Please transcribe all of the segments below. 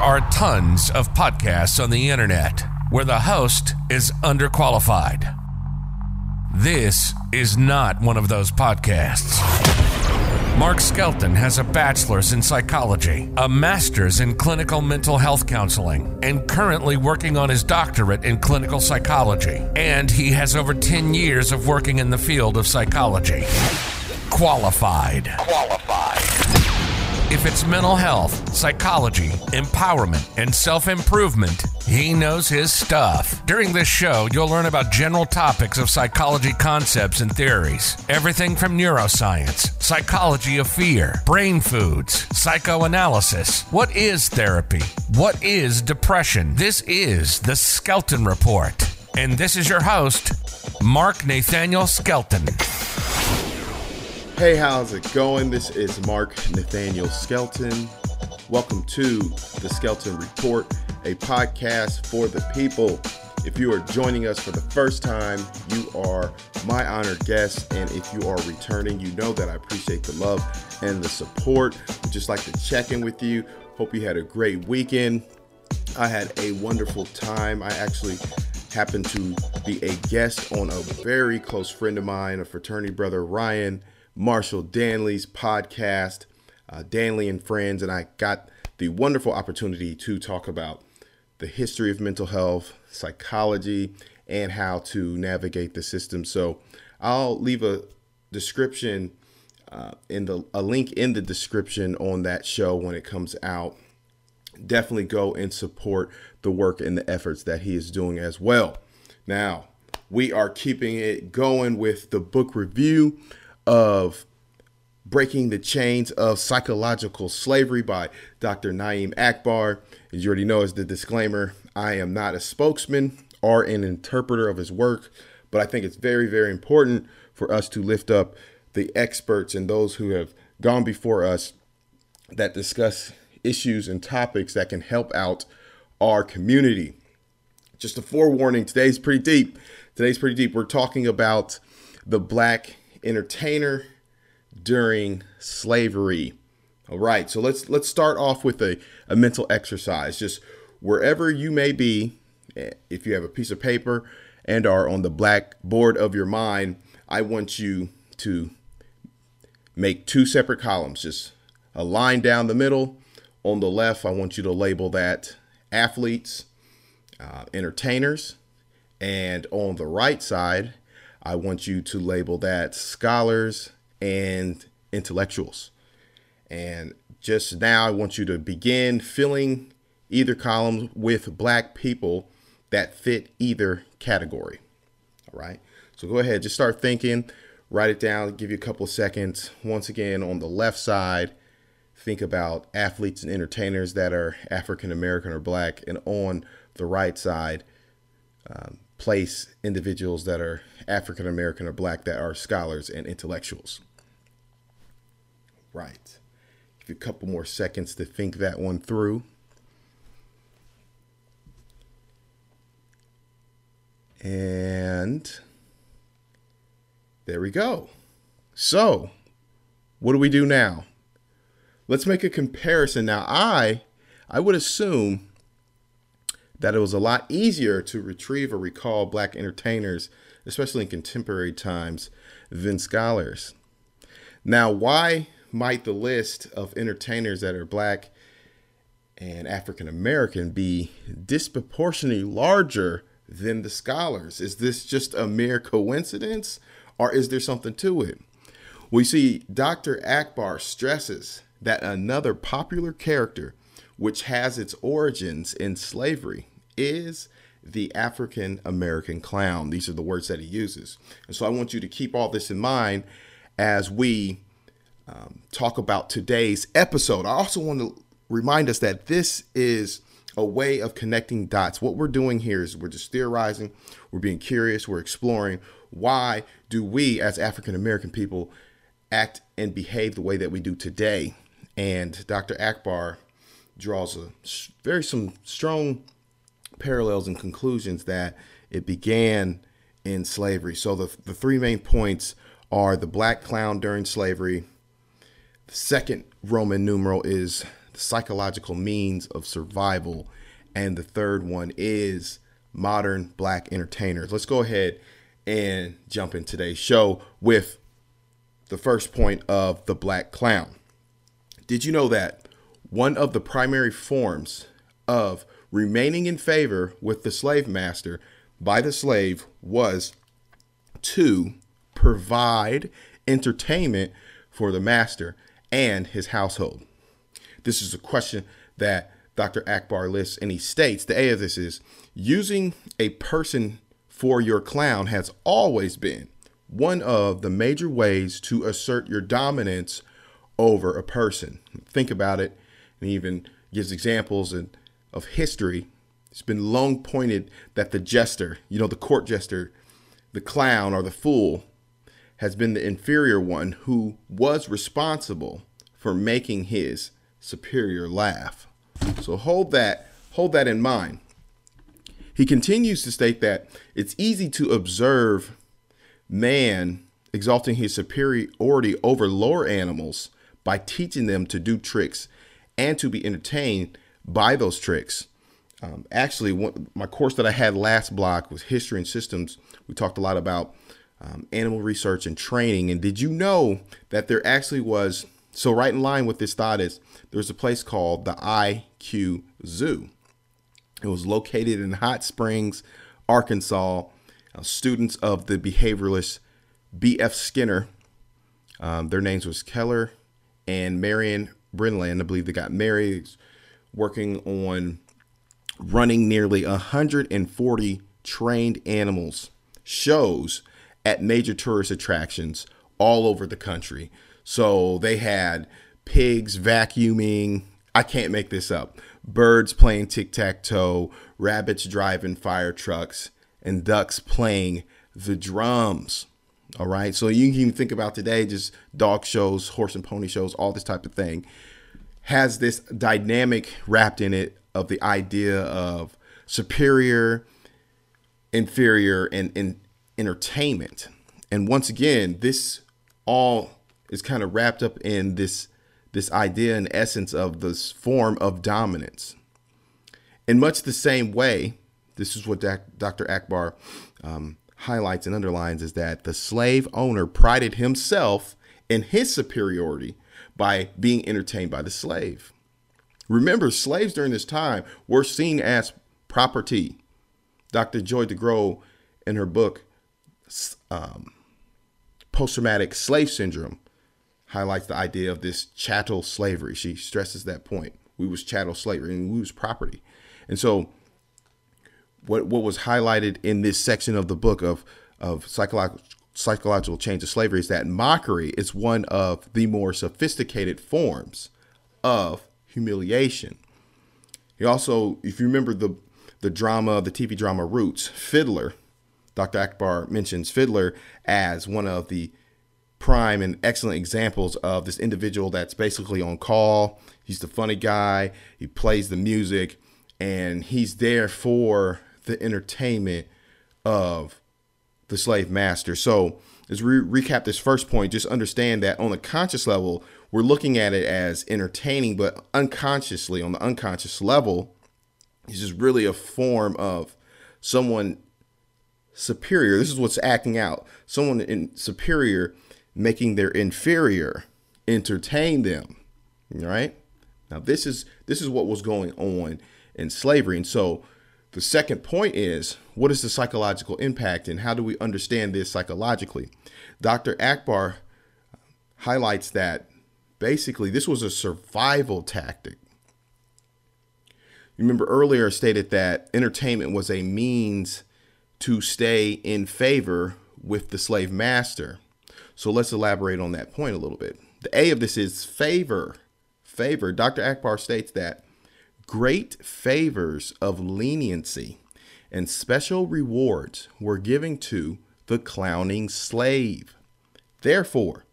are tons of podcasts on the internet where the host is underqualified. This is not one of those podcasts. Mark Skelton has a bachelor's in psychology, a master's in clinical mental health counseling, and currently working on his doctorate in clinical psychology. And he has over 10 years of working in the field of psychology. Qualified. Qualified. If it's mental health, psychology, empowerment, and self improvement, he knows his stuff. During this show, you'll learn about general topics of psychology concepts and theories. Everything from neuroscience, psychology of fear, brain foods, psychoanalysis. What is therapy? What is depression? This is the Skelton Report. And this is your host, Mark Nathaniel Skelton. Hey, how's it going? This is Mark Nathaniel Skelton. Welcome to the Skelton Report, a podcast for the people. If you are joining us for the first time, you are my honored guest. And if you are returning, you know that I appreciate the love and the support. I'd just like to check in with you. Hope you had a great weekend. I had a wonderful time. I actually happened to be a guest on a very close friend of mine, a fraternity brother, Ryan Marshall Danley's podcast, uh, Danley and Friends, and I got the wonderful opportunity to talk about the history of mental health, psychology, and how to navigate the system. So I'll leave a description uh, in the a link in the description on that show when it comes out. Definitely go and support the work and the efforts that he is doing as well. Now, we are keeping it going with the book review of Breaking the Chains of Psychological Slavery by Dr. Na'im Akbar. As you already know, as the disclaimer, I am not a spokesman or an interpreter of his work, but I think it's very, very important for us to lift up the experts and those who have gone before us that discuss issues and topics that can help out our community. Just a forewarning, today's pretty deep. Today's pretty deep. We're talking about the black entertainer during slavery. All right, so let's let's start off with a, a mental exercise. Just wherever you may be, eh, if you have a piece of paper and are on the blackboard of your mind, I want you to make two separate columns. Just a line down the middle. On the left, I want you to label that athletes, uh, entertainers, and on the right side, I want you to label that scholars and intellectuals. And just now, I want you to begin filling either column with black people that fit either category. All right. So go ahead, just start thinking, write it down, give you a couple of seconds. Once again, on the left side, think about athletes and entertainers that are African American or black. And on the right side, um, place individuals that are African American or black that are scholars and intellectuals. Right. Give you a couple more seconds to think that one through. And there we go. So, what do we do now? Let's make a comparison. Now, I I would assume that it was a lot easier to retrieve or recall black entertainers, especially in contemporary times, than scholars. Now, why might the list of entertainers that are black and African American be disproportionately larger than the scholars? Is this just a mere coincidence or is there something to it? We see Dr. Akbar stresses that another popular character, which has its origins in slavery, is the African American clown. These are the words that he uses. And so I want you to keep all this in mind as we um, talk about today's episode. I also want to remind us that this is a way of connecting dots. What we're doing here is we're just theorizing, we're being curious, we're exploring why do we as African American people act and behave the way that we do today. And Dr. Akbar draws a very some strong parallels and conclusions that it began in slavery. So the, the three main points are the black clown during slavery. The second Roman numeral is the psychological means of survival. And the third one is modern black entertainers. Let's go ahead and jump in today's show with the first point of the black clown. Did you know that one of the primary forms of remaining in favor with the slave master by the slave was to provide entertainment for the master and his household? This is a question that Dr. Akbar lists, and he states the A of this is using a person for your clown has always been one of the major ways to assert your dominance over a person. Think about it, and even gives examples in, of history. It's been long pointed that the jester, you know, the court jester, the clown or the fool, has been the inferior one who was responsible for making his superior laugh. So hold that hold that in mind. He continues to state that it's easy to observe man exalting his superiority over lower animals by teaching them to do tricks and to be entertained by those tricks. Um, actually, one, my course that I had last block was history and systems. We talked a lot about um, animal research and training. And did you know that there actually was so right in line with this thought is there's a place called the IQ Zoo. It was located in Hot Springs, Arkansas. Uh, students of the behavioralist B.F. Skinner, um, their names was Keller and Marion Breland. I believe they got married, working on running nearly 140 trained animals shows at major tourist attractions all over the country. So they had pigs vacuuming. I can't make this up. Birds playing tic tac toe, rabbits driving fire trucks, and ducks playing the drums. All right. So you can even think about today just dog shows, horse and pony shows, all this type of thing has this dynamic wrapped in it of the idea of superior, inferior, and, and entertainment. And once again, this all is kind of wrapped up in this this idea and essence of this form of dominance. In much the same way, this is what Dr. Akbar um, highlights and underlines is that the slave owner prided himself in his superiority by being entertained by the slave. Remember, slaves during this time were seen as property. Dr. Joy DeGruy, in her book, um, Post Traumatic Slave Syndrome, highlights the idea of this chattel slavery. She stresses that point. We was chattel slavery and we was property. And so what what was highlighted in this section of the book of of psychological psychological chains of slavery is that mockery is one of the more sophisticated forms of humiliation. He also, if you remember the the drama, the TV drama Roots, Fiddler, Dr. Akbar mentions Fiddler as one of the prime and excellent examples of this individual that's basically on call. He's the funny guy, he plays the music, and he's there for the entertainment of the slave master. So, as we recap this first point, just understand that on a conscious level, we're looking at it as entertaining, but unconsciously, on the unconscious level, this is really a form of someone superior. This is what's acting out. Someone in superior making their inferior entertain them. Right? Now this is this is what was going on in slavery. And so the second point is what is the psychological impact and how do we understand this psychologically? Dr. Akbar highlights that basically this was a survival tactic. Remember earlier stated that entertainment was a means to stay in favor with the slave master. So let's elaborate on that point a little bit. The A of this is favor. Favor. Dr. Akbar states that great favors of leniency and special rewards were given to the clowning slave. Therefore,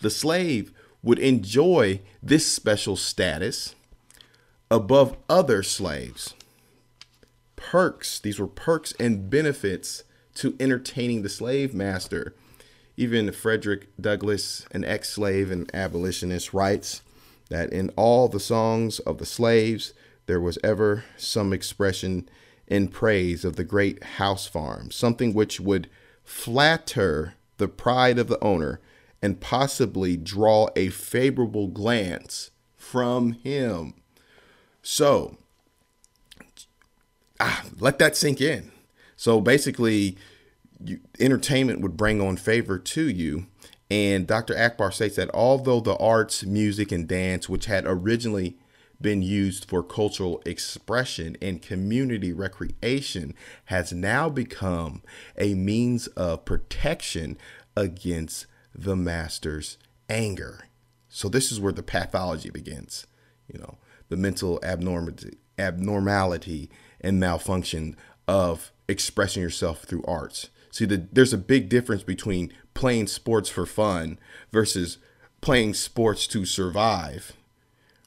the slave would enjoy this special status above other slaves perks. These were perks and benefits to entertaining the slave master. Even Frederick Douglass, an ex slave and abolitionist, writes that in all the songs of the slaves, there was ever some expression in praise of the great house farm, something which would flatter the pride of the owner and possibly draw a favorable glance from him. So, ah, let that sink in. So basically, you, entertainment would bring on favor to you. And Dr. Akbar states that although the arts, music, and dance, which had originally been used for cultural expression and community recreation, has now become a means of protection against the master's anger. So this is where the pathology begins, you know, the mental abnormality, abnormality and malfunction of expressing yourself through arts. See, the, there's a big difference between playing sports for fun versus playing sports to survive.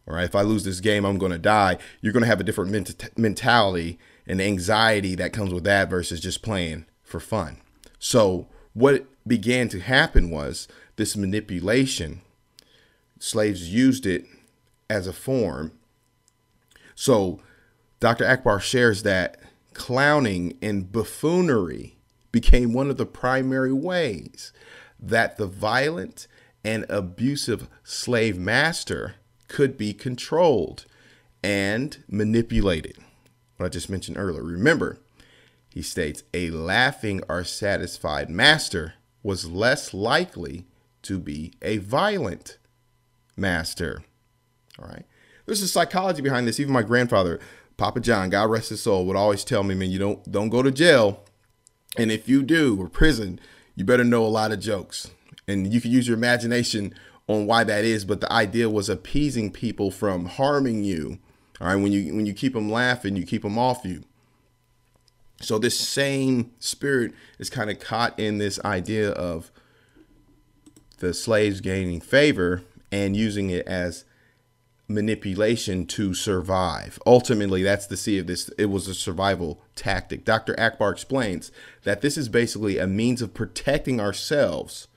All right, if I lose this game, I'm going to die. You're going to have a different ment- mentality and anxiety that comes with that versus just playing for fun. So, what began to happen was this manipulation. Slaves used it as a form. So, Dr. Akbar shares that clowning and buffoonery became one of the primary ways that the violent and abusive slave master could be controlled and manipulated. What I just mentioned earlier. Remember, he states a laughing or satisfied master was less likely to be a violent master. All right. There's a psychology behind this. Even my grandfather, Papa John, God rest his soul, would always tell me, man, you don't don't go to jail. And if you do, or prison, you better know a lot of jokes. And you can use your imagination on why that is, but the idea was appeasing people from harming you. All right, when you when you keep them laughing, you keep them off you. So this same spirit is kind of caught in this idea of the slaves gaining favor and using it as manipulation to survive. Ultimately, that's the C of this. It was a survival tactic. Dr. Akbar explains that this is basically a means of protecting ourselves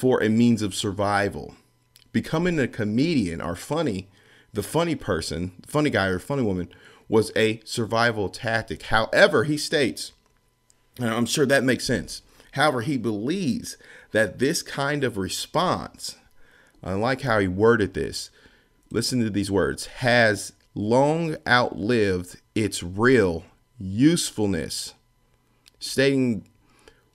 for a means of survival. Becoming a comedian or funny, the funny person, funny guy or funny woman, was a survival tactic. However, he states, and I'm sure that makes sense. However, he believes that this kind of response, I like how he worded this, listen to these words, has long outlived its real usefulness, stating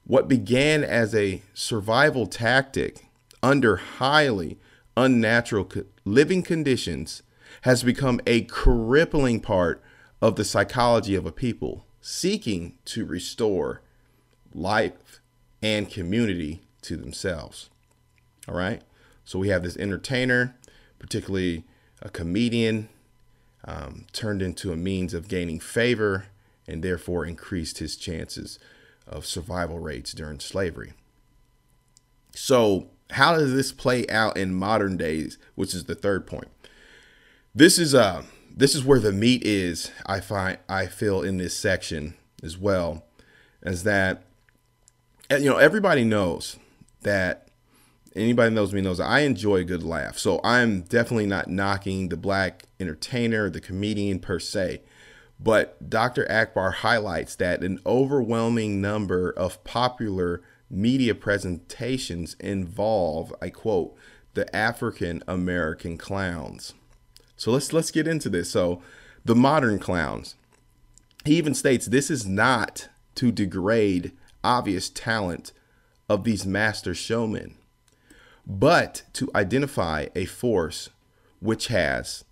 what began as a survival tactic under highly unnatural living conditions has become a crippling part of the psychology of a people seeking to restore life and community to themselves. All right. So we have this entertainer particularly a comedian, um, turned into a means of gaining favor and therefore increased his chances of survival rates during slavery. So, how does this play out in modern days, which is the third point? This is uh this is where the meat is, I find I feel in this section as well, as that you know, everybody knows that anybody knows me knows I enjoy a good laugh. So I'm definitely not knocking the black entertainer, the comedian per se. But Dr. Akbar highlights that an overwhelming number of popular media presentations involve, I quote, the African American clowns. So let's let's get into this. So the modern clowns. He even states this is not to degrade obvious talent of these master showmen but to identify a force which has,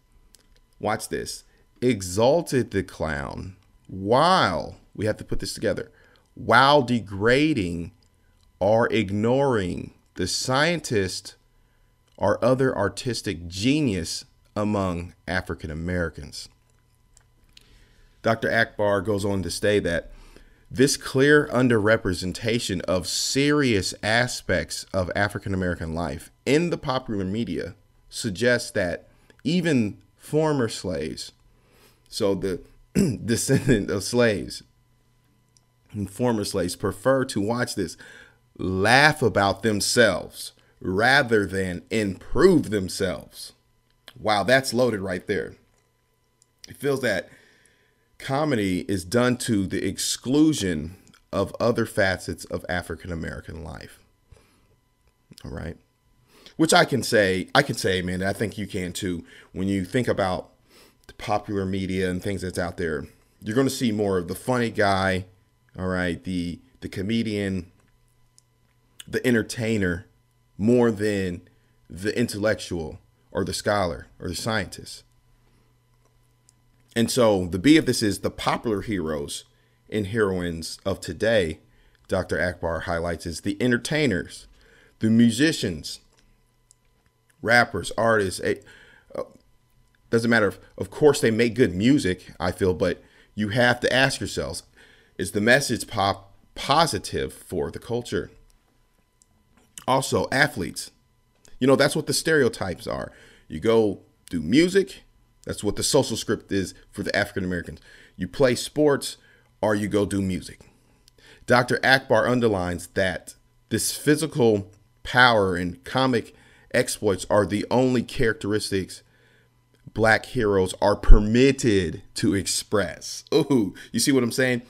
watch this, exalted the clown while, we have to put this together, while degrading or ignoring the scientist or other artistic genius among African Americans. Dr. Akbar goes on to say that this clear underrepresentation of serious aspects of African American life in the popular media suggests that even former slaves, so the descendant of slaves and former slaves, prefer to watch this laugh about themselves rather than improve themselves. Wow, that's loaded right there. It feels that comedy is done to the exclusion of other facets of African American life. All right. Which I can say, I can say, man, I think you can too. When you think about popular media and things that's out there, you're going to see more of the funny guy, all right, the the comedian, the entertainer, more than the intellectual or the scholar or the scientist. And so the B of this is the popular heroes and heroines of today, Dr. Akbar highlights is the entertainers, the musicians, rappers, artists. Eh, Doesn't matter. If, of course, they make good music, I feel, but you have to ask yourselves is the message pop positive for the culture? Also, athletes. You know, that's what the stereotypes are. You go do music, that's what the social script is for the African Americans. You play sports or you go do music. Dr. Akbar underlines that this physical power and comic exploits are the only characteristics black heroes are permitted to express. Ooh, you see what I'm saying?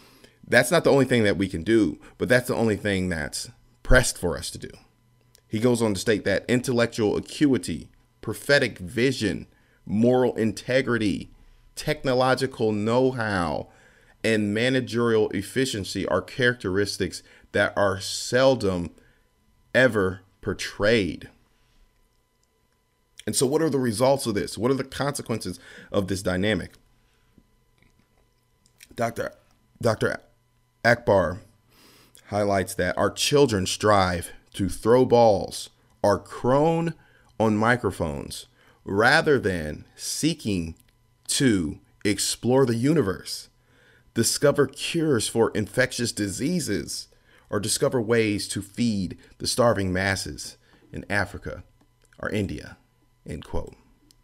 That's not the only thing that we can do, but that's the only thing that's pressed for us to do. He goes on to state that intellectual acuity, prophetic vision, moral integrity, technological know how, and managerial efficiency are characteristics that are seldom ever portrayed. And so, what are the results of this? What are the consequences of this dynamic? Dr. Dr. Akbar highlights that our children strive to throw balls, are crone on microphones, rather than seeking to explore the universe, discover cures for infectious diseases, or discover ways to feed the starving masses in Africa or India. End quote.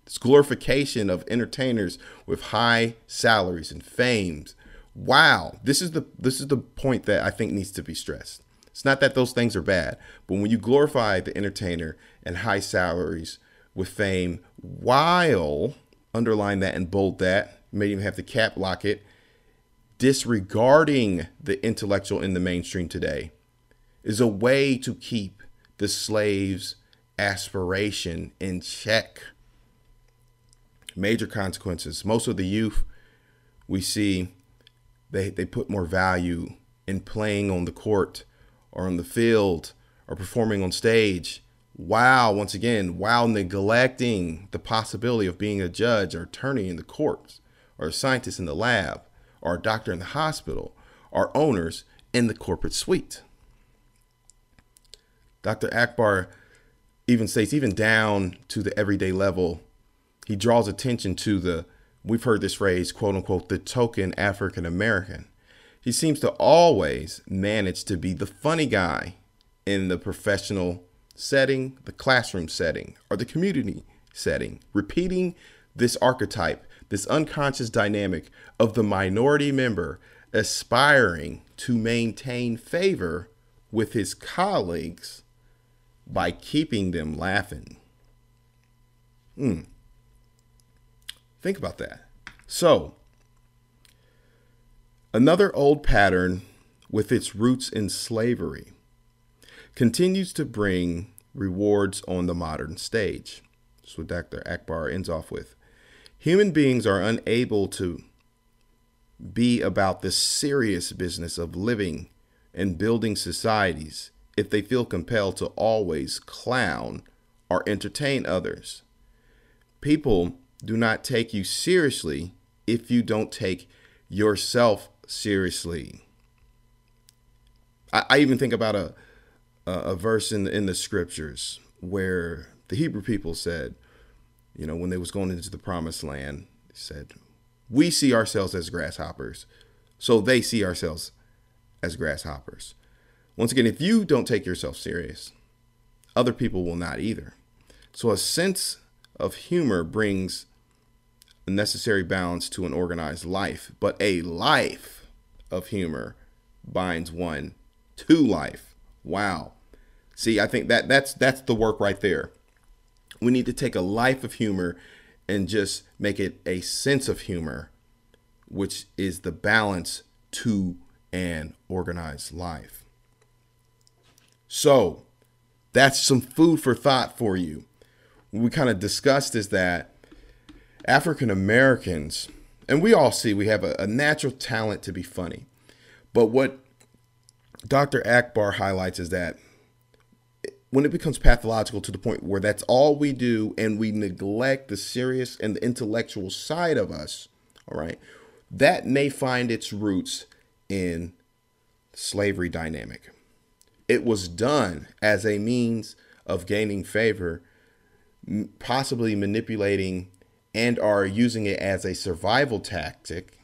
This glorification of entertainers with high salaries and fames. Wow, this is the this is the point that I think needs to be stressed. It's not that those things are bad, but when you glorify the entertainer and high salaries with fame while underline that and bold that, you may even have to cap lock it, disregarding the intellectual in the mainstream today is a way to keep the slave's aspiration in check. Major consequences. Most of the youth we see, they, they put more value in playing on the court or on the field or performing on stage Wow, once again, while neglecting the possibility of being a judge or attorney in the courts or a scientist in the lab or a doctor in the hospital or owners in the corporate suite. Dr. Akbar even states, even down to the everyday level, he draws attention to the, we've heard this phrase, quote unquote, the token African American. He seems to always manage to be the funny guy in the professional setting, the classroom setting, or the community setting, repeating this archetype, this unconscious dynamic of the minority member aspiring to maintain favor with his colleagues by keeping them laughing. Hmm. Think about that. So, another old pattern with its roots in slavery continues to bring rewards on the modern stage. That's what Dr. Akbar ends off with. Human beings are unable to be about the serious business of living and building societies if they feel compelled to always clown or entertain others. People do not take you seriously if you don't take yourself seriously. I, I even think about a, a, a verse in the, in the scriptures where the Hebrew people said, you know, when they was going into the promised land, said, we see ourselves as grasshoppers, so they see ourselves as grasshoppers. Once again, if you don't take yourself serious, other people will not either. So a sense of humor brings a necessary balance to an organized life, but a life of humor binds one to life. Wow. See, I think that that's that's the work right there. We need to take a life of humor and just make it a sense of humor, which is the balance to an organized life. So, that's some food for thought for you. What we kind of discussed is that African Americans, and we all see we have a, a, natural talent to be funny. But what Dr. Akbar highlights is that when it becomes pathological to the point where that's all we do and we neglect the serious and the intellectual side of us, all right, that may find its roots in slavery dynamic. It was done as a means of gaining favor, possibly manipulating and are using it as a survival tactic,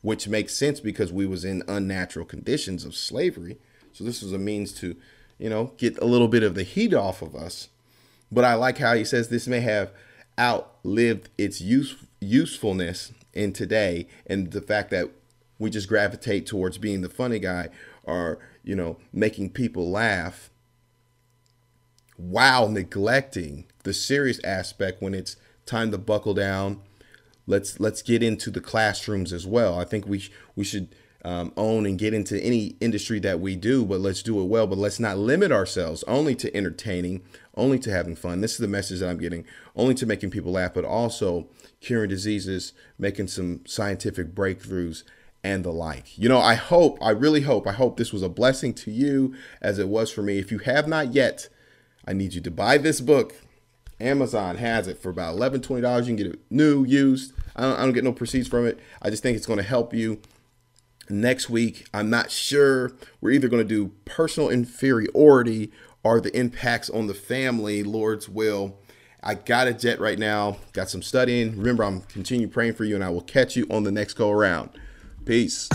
which makes sense because we was in unnatural conditions of slavery. So this was a means to, you know, get a little bit of the heat off of us. But I like how he says this may have outlived its use usefulness in today and the fact that we just gravitate towards being the funny guy or you know making people laugh while neglecting the serious aspect when it's time to buckle down. Let's let's get into the classrooms as well. I think we we should um, own and get into any industry that we do but let's do it well. But let's not limit ourselves only to entertaining only to having fun. This is the message that i'm getting only to making people laugh but also curing diseases making some scientific breakthroughs and the like. You know, I hope, I really hope, I hope this was a blessing to you as it was for me. If you have not yet, I need you to buy this book. Amazon has it for about $11, $20. You can get it new, used. I don't, I don't get no proceeds from it. I just think it's going to help you. Next week, I'm not sure. We're either going to do personal inferiority or the impacts on the family, Lord's will. I got a jet right now, got some studying. Remember, I'm continue praying for you, and I will catch you on the next go around. Peace.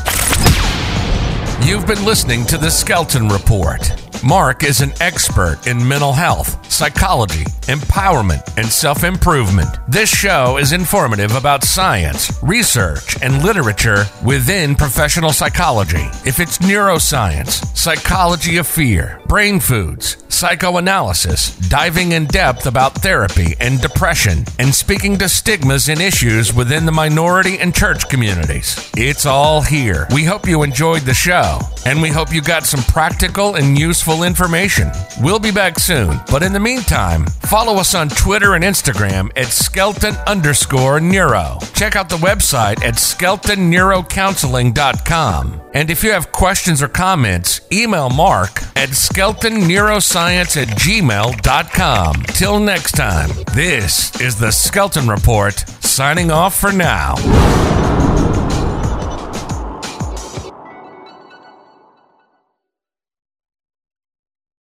You've been listening to the Skelton Report. Mark is an expert in mental health, psychology, empowerment, and self improvement. This show is informative about science, research, and literature within professional psychology. If it's neuroscience, psychology of fear, brain foods, psychoanalysis, diving in depth about therapy and depression, and speaking to stigmas and issues within the minority and church communities, it's all here. We hope you enjoyed the show, and we hope you got some practical and useful information. We'll be back soon, but in the meantime, follow us on Twitter and Instagram at Skelton underscore Neuro. Check out the website at skeltonneurocounseling.com. And if you have questions or comments, email Mark at skeltonneuroscience at gmail.com. Till next time, this is the Skelton Report, signing off for now.